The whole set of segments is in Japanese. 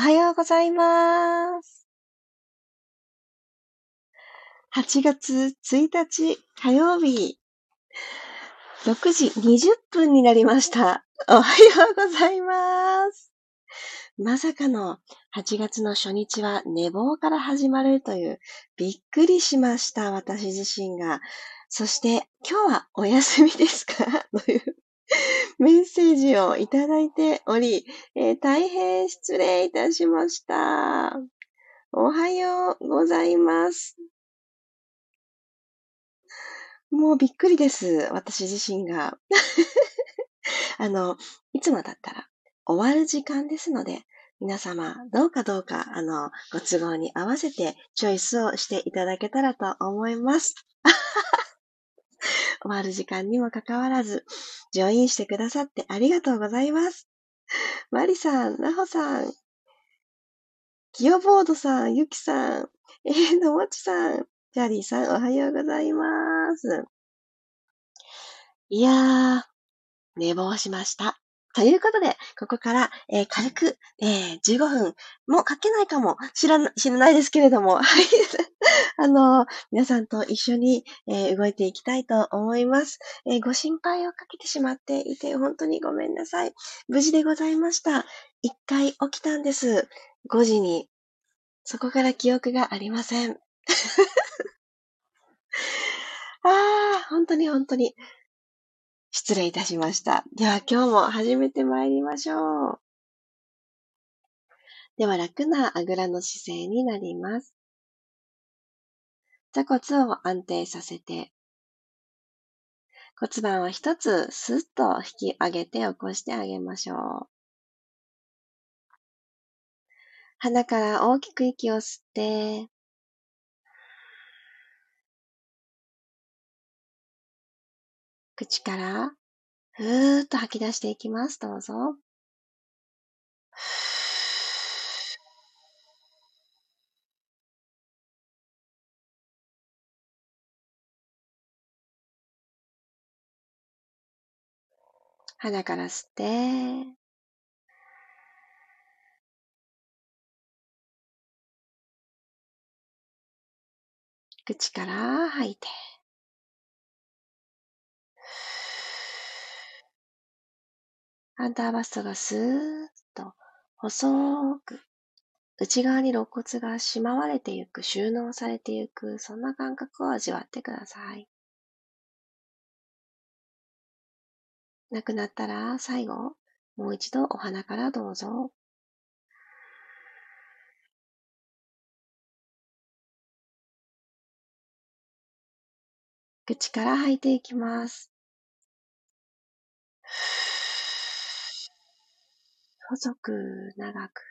はようございます。8月1日火曜日、6時20分になりました。おはようございます。まさかの8月の初日は寝坊から始まるという、びっくりしました、私自身が。そして、今日はお休みですか？という メッセージをいただいており、えー大変失礼いたしました。おはようございます。もうびっくりです。私自身が。あの、いつもだったら終わる時間ですので、皆様、どうかどうか、あの、ご都合に合わせてチョイスをしていただけたらと思います。終わる時間にもかかわらず、ジョインしてくださってありがとうございます。マリさん、ナホさん、キヨボードさん、ユキさん、えー、のもちさん、チャリーさん、おはようございます。いやー、寝坊しました。ということで、ここから、えー軽く、えー15分もかけないかも知らな、知らないですけれども、はい。あの、皆さんと一緒に、え動いていきたいと思います、えご心配をかけてしまっていて、本当にごめんなさい。無事でございました。一回起きたんです。5時に。そこから記憶がありません。ああ、本当に本当に。失礼いたしました。では今日も始めてまいりましょう。では楽なあぐらの姿勢になります。座骨を安定させて、骨盤は一つスッと引き上げて起こしてあげましょう。鼻から大きく息を吸って、口からふーっと吐き出していきます。どうぞ。鼻から吸って、口から吐いて。アンダーバストがスーッと細く内側に肋骨がしまわれていく、収納されていく、そんな感覚を味わってください。なくなったら最後、もう一度お鼻からどうぞ。口から吐いていきます。細く長く。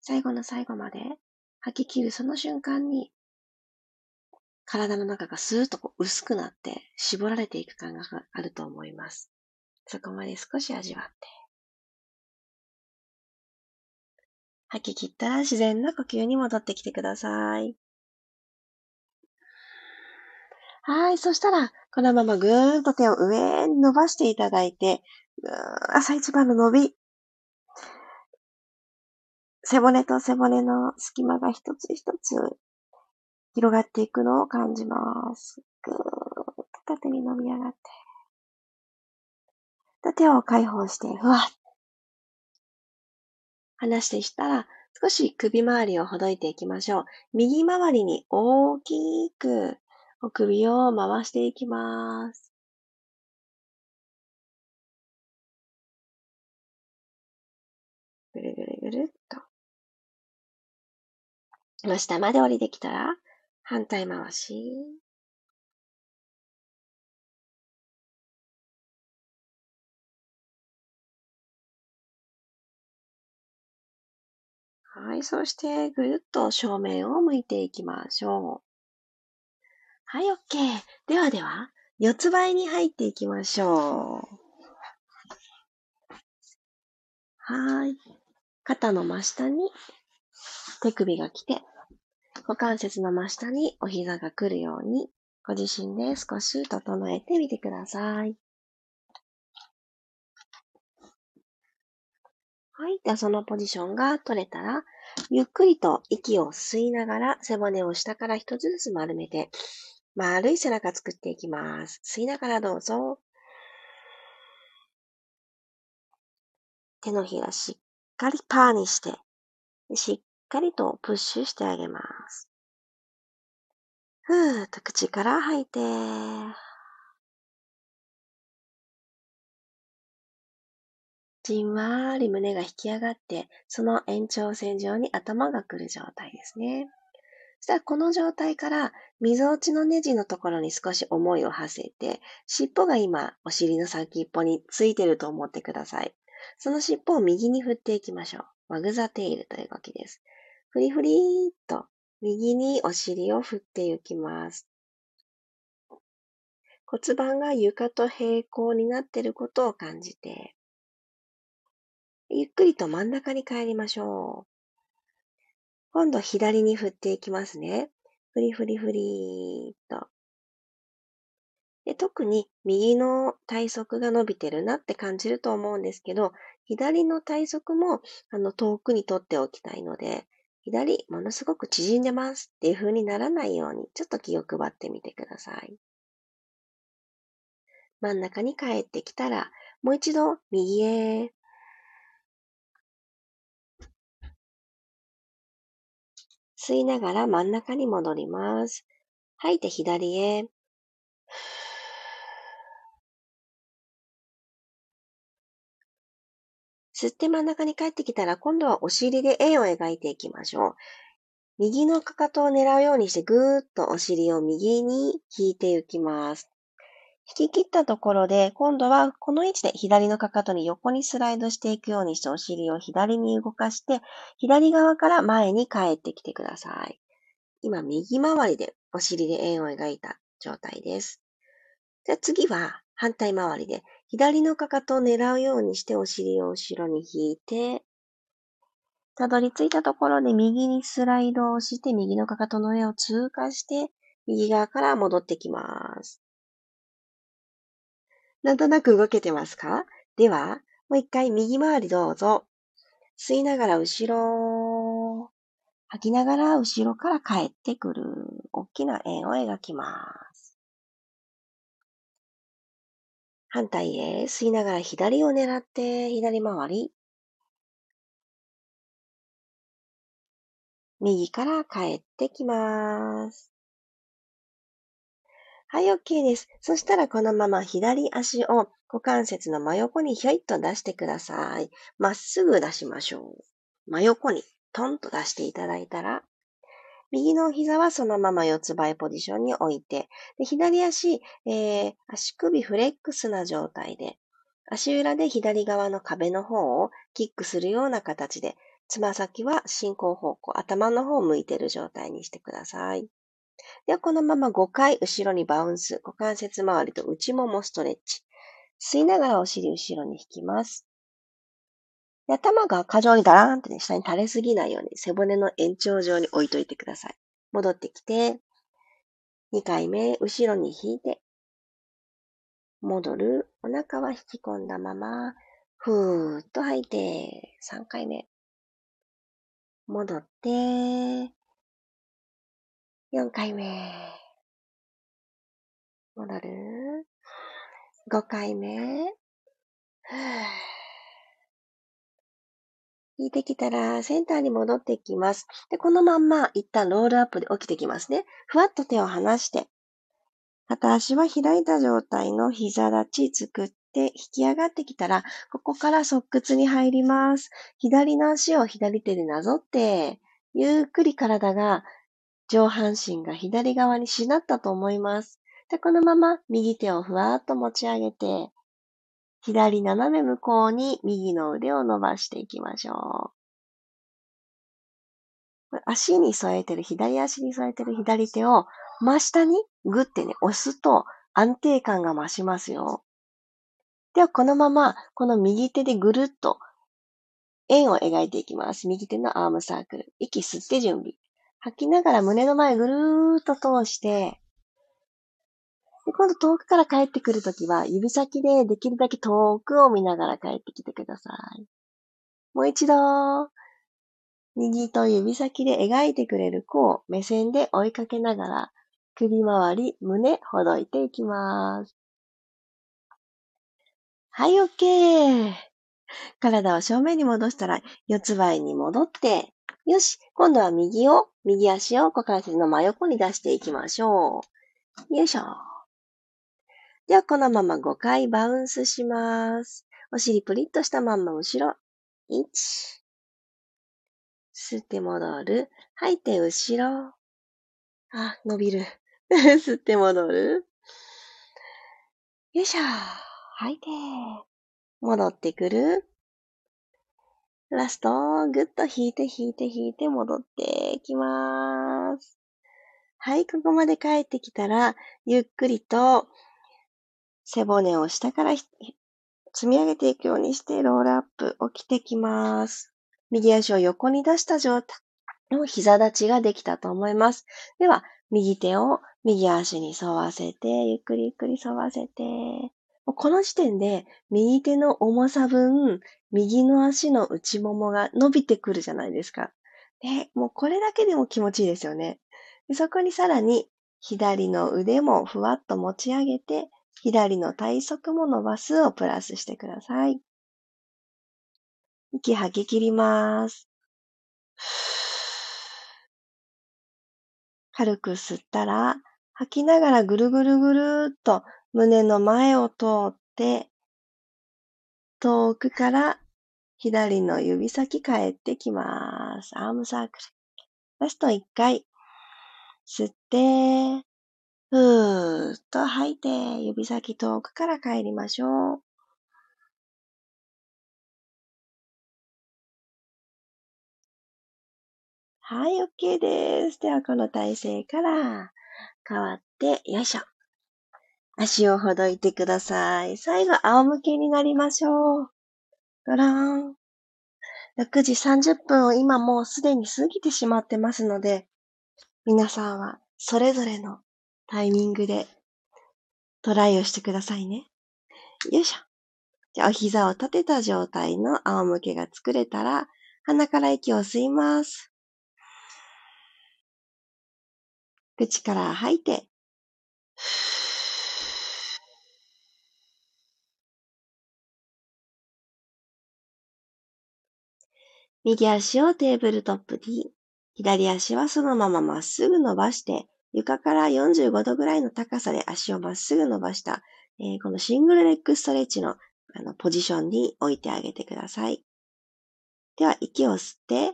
最後の最後まで吐き切るその瞬間に、体の中がスーッとこう薄くなって絞られていく感があると思います。そこまで少し味わって。吐き切ったら自然な呼吸に戻ってきてください。はい。そしたら、このままぐーんと手を上に伸ばしていただいて、ぐー朝一番の伸び。背骨と背骨の隙間が一つ一つ広がっていくのを感じます。ぐーっと縦に伸び上がって。で手を解放して、ふわっ。離してしたら、少し首周りをほどいていきましょう。右回りに大きくお首を回していきます。ぐるぐるぐるっと。下まで降りてきたら、反対回し。はい。そして、ぐるっと正面を向いていきましょう。はい、OK。ではでは、四つ倍に入っていきましょう。はい。肩の真下に手首が来て、股関節の真下にお膝が来るように、ご自身で少し整えてみてください。はい。では、そのポジションが取れたら、ゆっくりと息を吸いながら背骨を下から一つずつ丸めて、丸い背中作っていきます。吸いながらどうぞ。手のひらしっかりパーにして、しっかりとプッシュしてあげます。ふーっと口から吐いて、じんわーり胸が引き上がって、その延長線上に頭が来る状態ですね。そしたらこの状態から溝落ちのネジのところに少し思いを馳せて、尻尾が今お尻の先っぽについてると思ってください。その尻尾を右に振っていきましょう。ワグザテイルという動きです。フリフリーっと右にお尻を振っていきます。骨盤が床と平行になっていることを感じて、ゆっくりと真ん中に帰りましょう。今度左に振っていきますね。フリフリフリーと。で特に右の体側が伸びてるなって感じると思うんですけど、左の体側もあの遠くに取っておきたいので、左ものすごく縮んでますっていう風にならないように、ちょっと気を配ってみてください。真ん中に帰ってきたら、もう一度右へ吸いながら真ん中に戻ります。吐いて左へ。吸って真ん中に帰ってきたら、今度はお尻で円を描いていきましょう。右のかかとを狙うようにしてぐーっとお尻を右に引いていきます。引き切ったところで、今度はこの位置で左のかかとに横にスライドしていくようにしてお尻を左に動かして、左側から前に帰ってきてください。今、右回りでお尻で円を描いた状態です。じゃあ次は反対回りで、左のかかとを狙うようにしてお尻を後ろに引いて、たどり着いたところで右にスライドをして、右のかかとの上を通過して、右側から戻ってきます。なんとなく動けてますか？では、もう一回右回りどうぞ。吸いながら後ろ、吐きながら後ろから帰ってくる。大きな円を描きます。反対へ吸いながら左を狙って左回り。右から帰ってきます。はい、OK です。そしたらこのまま左足を股関節の真横にひょいっと出してください。まっすぐ出しましょう。真横にトンと出していただいたら、右の膝はそのまま四つ倍ポジションに置いて、で左足、えー、足首フレックスな状態で、足裏で左側の壁の方をキックするような形で、つま先は進行方向、頭の方を向いている状態にしてください。では、このまま5回後ろにバウンス。股関節周りと内ももストレッチ。吸いながらお尻後ろに引きます。で頭が過剰にダラーンってね、下に垂れすぎないように背骨の延長上に置いといてください。戻ってきて、2回目、後ろに引いて、戻る。お腹は引き込んだまま、ふーっと吐いて、3回目。戻って、4回目。戻る？5回目？引いてきたら、センターに戻ってきます。で、このまんま、一旦ロールアップで起きてきますね。ふわっと手を離して、片足は開いた状態の膝立ち作って引き上がってきたら、ここから側屈に入ります。左の足を左手でなぞって、ゆっくり体が上半身が左側にしなったと思います。で、このまま右手をふわーっと持ち上げて、左斜め向こうに右の腕を伸ばしていきましょう。足に添えてる、左足に添えてる左手を真下にグッてね、押すと安定感が増しますよ。では、このまま、この右手でぐるっと円を描いていきます。右手のアームサークル。息吸って準備。吐きながら胸の前ぐるーっと通して、で今度遠くから帰ってくるときは、指先でできるだけ遠くを見ながら帰ってきてください。もう一度、右と指先で描いてくれる子を目線で追いかけながら、首周り、胸、ほどいていきます。はい、OK。体を正面に戻したら、四つ倍に戻って、よし、今度は右を、右足を股関節の真横に出していきましょう。よいしょ。では、このまま5回バウンスします。お尻プリッとしたまんま後ろ。1。吸って戻る。吐いて後ろ。あ、伸びる。吸って戻る。よいしょ。吐いて。戻ってくる。ラスト、ぐっと引いて引いて引いて戻っていきます。はい、ここまで帰ってきたら、ゆっくりと背骨を下から積み上げていくようにしてロールアップ起きてきます。右足を横に出した状態の膝立ちができたと思います。では、右手を右足に沿わせて、ゆっくりゆっくり沿わせて、この時点で右手の重さ分、右の足の内ももが伸びてくるじゃないですか。で、もうこれだけでも気持ちいいですよね。でそこにさらに左の腕もふわっと持ち上げて、左の体側も伸ばすをプラスしてください。息吐き切ります。軽く吸ったら、吐きながらぐるぐるぐるっと胸の前を通って、遠くから左の指先帰ってきます。アームサークル。ラスト1回。吸って、ふーっと吐いて、指先遠くから帰りましょう。はい、OK です。では、この体勢から変わって、よいしょ。足をほどいてください。最後、仰向けになりましょう。ごらん。6時30分を今もうすでに過ぎてしまってますので、皆さんはそれぞれのタイミングでトライをしてくださいね。よいしょ。じゃあ、お膝を立てた状態の仰向けが作れたら、鼻から息を吸います。口から吐いて、右足をテーブルトップに、左足はそのまままっすぐ伸ばして、床から45度ぐらいの高さで足をまっすぐ伸ばした、えー、このシングルレッグストレッチのあのポジションに置いてあげてください。では、息を吸って、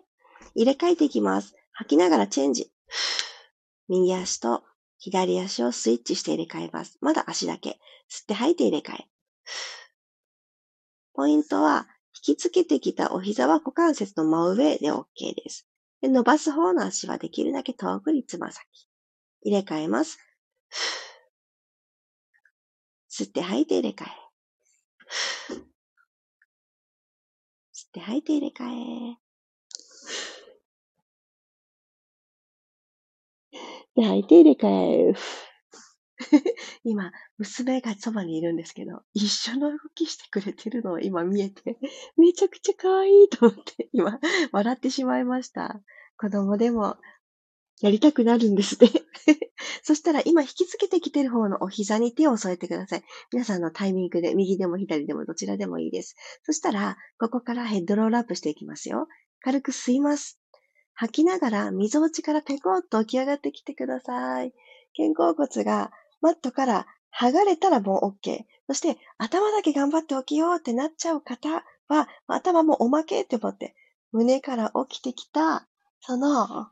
入れ替えていきます。吐きながらチェンジ。右足と左足をスイッチして入れ替えます。まだ足だけ。吸って吐いて入れ替え。ポイントは、引きつけてきたお膝は股関節の真上で OK です。で伸ばす方の足はできるだけ遠くにつま先。入れ替えます。吸って吐いて入れ替え。吸って吐いて入れ替え。で、吐いて入れ替え。今、娘がそばにいるんですけど、一緒の動きしてくれてるのを今見えて、めちゃくちゃ可愛いと思って、今、笑ってしまいました。子供でもやりたくなるんですね。そしたら今引きつけてきてる方のお膝に手を添えてください。皆さんのタイミングで右でも左でもどちらでもいいです。そしたら、ここからヘッドロールアップしていきますよ。軽く吸います。吐きながら、溝落ちからペコッと起き上がってきてください。肩甲骨がマットから剥がれたらもう OK。そして、頭だけ頑張って起きようってなっちゃう方は、頭もおまけって思って、胸から起きてきた、その、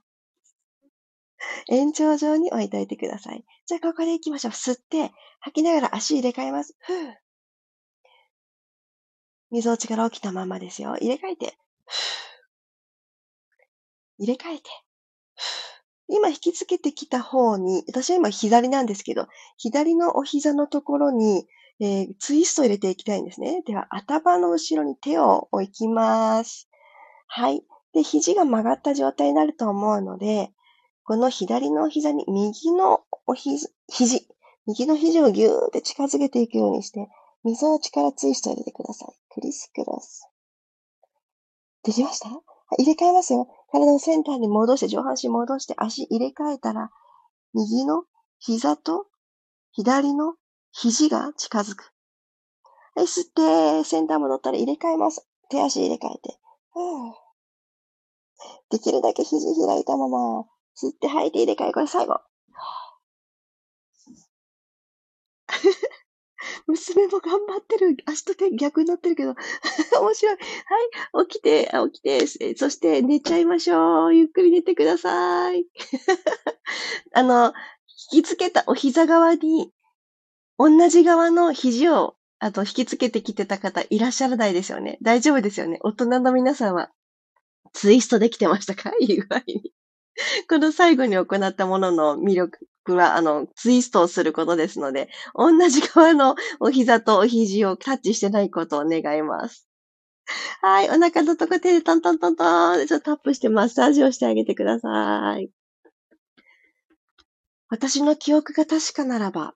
延長上に置いといてください。じゃあ、ここで行きましょう。吸って、吐きながら足入れ替えます。ふぅ。水落ちから起きたままですよ。入れ替えて。入れ替えて。今引きつけてきた方に、私は今左なんですけど、左のお膝のところに、えー、ツイストを入れていきたいんですね。では、頭の後ろに手を置きます。はい。で、肘が曲がった状態になると思うので、この左の膝に右のおひ肘、右の肘をギューって近づけていくようにして、溝の力ツイストを入れてください。クリスクロス。できました？入れ替えますよ。体のセンターに戻して、上半身戻して、足入れ替えたら、右の膝と左の肘が近づく。はい、吸って、センター戻ったら入れ替えます。手足入れ替えて。できるだけ肘開いたまま、吸って吐いて入れ替え。これ最後。娘も頑張ってる。足と手逆になってるけど。面白い。はい。起きて、起きて、そして寝ちゃいましょう。ゆっくり寝てください。あの、引きつけたお膝側に、同じ側の肘を、あと引きつけてきてた方いらっしゃらないですよね。大丈夫ですよね。大人の皆さんは、ツイストできてましたか？いい具合に。この最後に行ったものの魅力は、あの、ツイストをすることですので、同じ側のお膝とお肘をタッチしてないことを願います。はい、お腹のとこ手でトントントントンちょっとタップしてマッサージをしてあげてください。私の記憶が確かならば、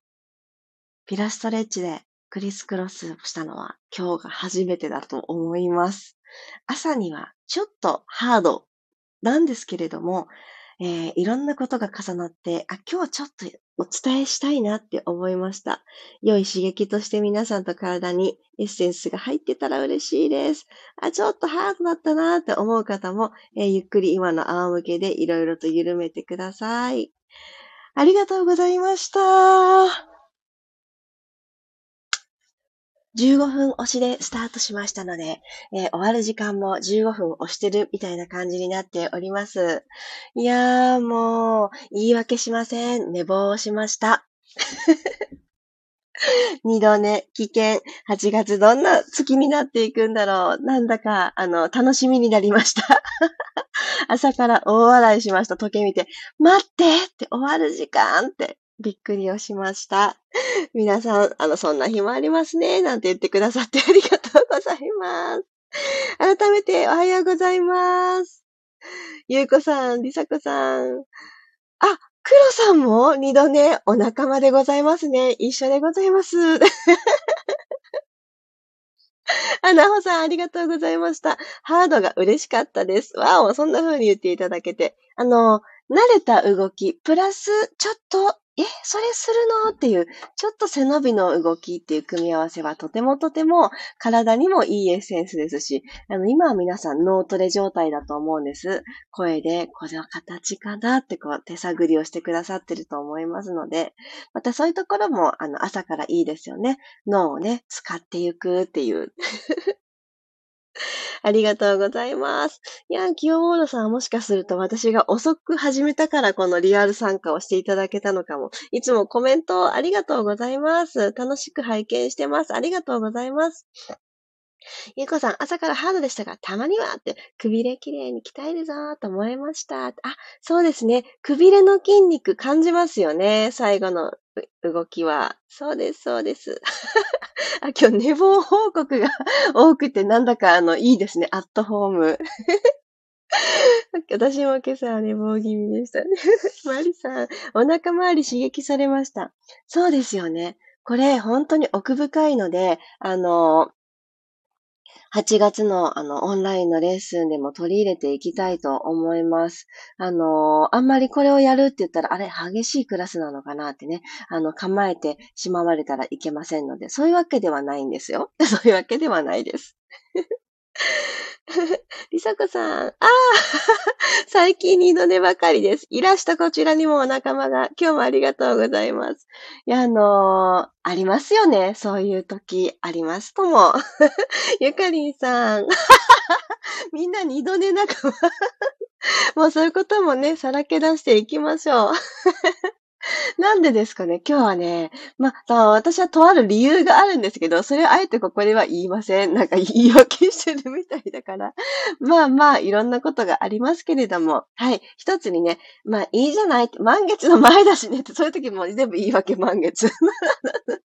ピラストレッチでクリスクロスしたのは今日が初めてだと思います。朝にはちょっとハードなんですけれども、えー、いろんなことが重なって、あ、今日はちょっとお伝えしたいなって思いました。良い刺激として皆さんと体にエッセンスが入ってたら嬉しいです。あ、ちょっとハードだったなって思う方も、えー、ゆっくり今の仰向けでいろいろと緩めてください。ありがとうございました。15分押しでスタートしましたので、えー、終わる時間も15分押してるみたいな感じになっております。いやーもう、言い訳しません。寝坊しました。二度寝、危険。8月どんな月になっていくんだろう。なんだか、あの、楽しみになりました。朝から大笑いしました。時計見て、待ってって終わる時間ってびっくりをしました。皆さん、あの、そんな日もありますね、なんて言ってくださってありがとうございます。改めておはようございます。ゆうこさん、りさこさん。あ、くろさんも二度寝、お仲間でございますね。一緒でございます。あ、なほさん、ありがとうございました。ハードが嬉しかったです。わお、そんな風に言っていただけて。あの、慣れた動き、プラス、ちょっとえ、それするの？っていう、ちょっと背伸びの動きっていう組み合わせはとてもとても体にもいいエッセンスですし、あの、今は皆さん脳トレ状態だと思うんです。声で、これは形かなってこう手探りをしてくださってると思いますので、またそういうところも、あの、朝からいいですよね。脳をね、使っていくっていうありがとうございます。いや、キヨボードさんはもしかすると私が遅く始めたからこのリアル参加をしていただけたのかも。いつもコメントありがとうございます。楽しく拝見してます。ありがとうございます。ゆうこさん、朝からハードでしたが、たまにはって、くびれきれいに鍛えるぞーと思いました。あ、そうですね。くびれの筋肉感じますよね。最後の動きは。そうです、そうです。あ、今日寝坊報告が 多くて、なんだかあの、いいですね。アットホーム。私も今朝は寝坊気味でしたね。マリさん、お腹周り刺激されました。そうですよね。これ、本当に奥深いので、あの、8月のあの、オンラインのレッスンでも取り入れていきたいと思います。あの、あんまりこれをやるって言ったら、あれ、激しいクラスなのかなってね、あの、構えてしまわれたらいけませんので、そういうわけではないんですよ。そういうわけではないです。りさこさん。ああ 最近二度寝ばかりです。いらしたこちらにもお仲間が。今日もありがとうございます。いや、あのー、ありますよね。そういう時、ありますとも。ゆかりんさん。みんな二度寝仲間。もうそういうこともね、さらけ出していきましょう。なんでですかね今日はね、まあ、私はとある理由があるんですけど、それをあえてここでは言いません。なんか言い訳してるみたいだから。まあまあ、いろんなことがありますけれども、はい。一つにね、まあいいじゃない、満月の前だしねって、そういう時も全部言い訳満月。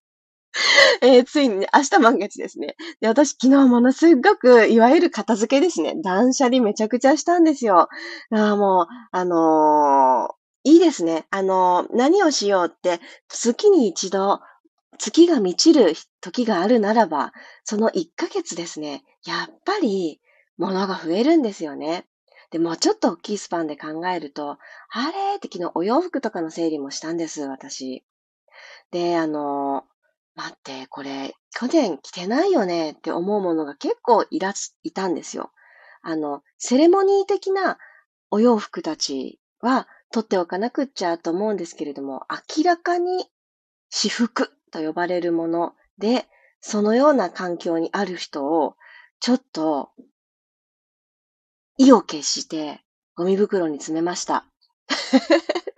えー、ついにね、明日満月ですね。で、私昨日ものすごく、いわゆる片付けですね。断捨離めちゃくちゃしたんですよ。ああもう、あのーいいですね。あの、何をしようって、月に一度、月が満ちる時があるならば、その1ヶ月ですね。やっぱり、物が増えるんですよね。で、もうちょっと大きいスパンで考えると、あれって昨日お洋服とかの整理もしたんです、私。で、あの、待って、これ、去年着てないよねって思うものが結構いらし、いたんですよ。あの、セレモニー的なお洋服たちは取っておかなくっちゃと思うんですけれども、明らかに私服と呼ばれるもので、そのような環境にある人を、ちょっと、意を決してゴミ袋に詰めました。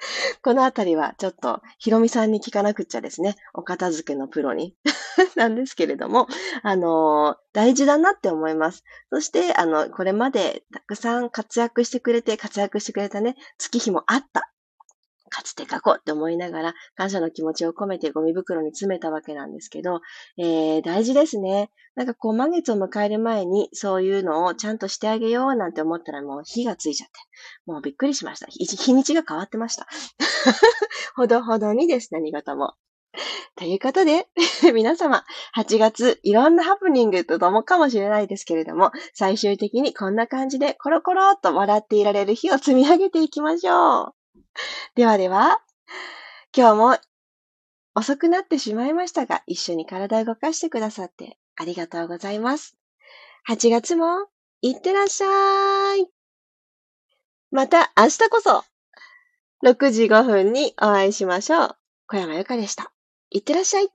このあたりはちょっとひろみさんに聞かなくっちゃですね。お片付けのプロに。なんですけれども、あの、大事だなって思います。そして、あの、これまでたくさん活躍してくれて、活躍してくれたね、月日もあったかつて書こうって思いながら、感謝の気持ちを込めてゴミ袋に詰めたわけなんですけど、えー、大事ですね。なんかこう、満月を迎える前に、そういうのをちゃんとしてあげようなんて思ったらもう火がついちゃって。もうびっくりしました。日日にちが変わってました。ほどほどにです、何事も。ということで、皆様、8月、いろんなハプニングとともかもしれないですけれども、最終的にこんな感じでコロコロっと笑っていられる日を積み上げていきましょう。ではでは、今日も遅くなってしまいましたが、一緒に体を動かしてくださってありがとうございます。8月もいってらっしゃい。また明日こそ、6時5分にお会いしましょう。小山由かでした。いってらっしゃい。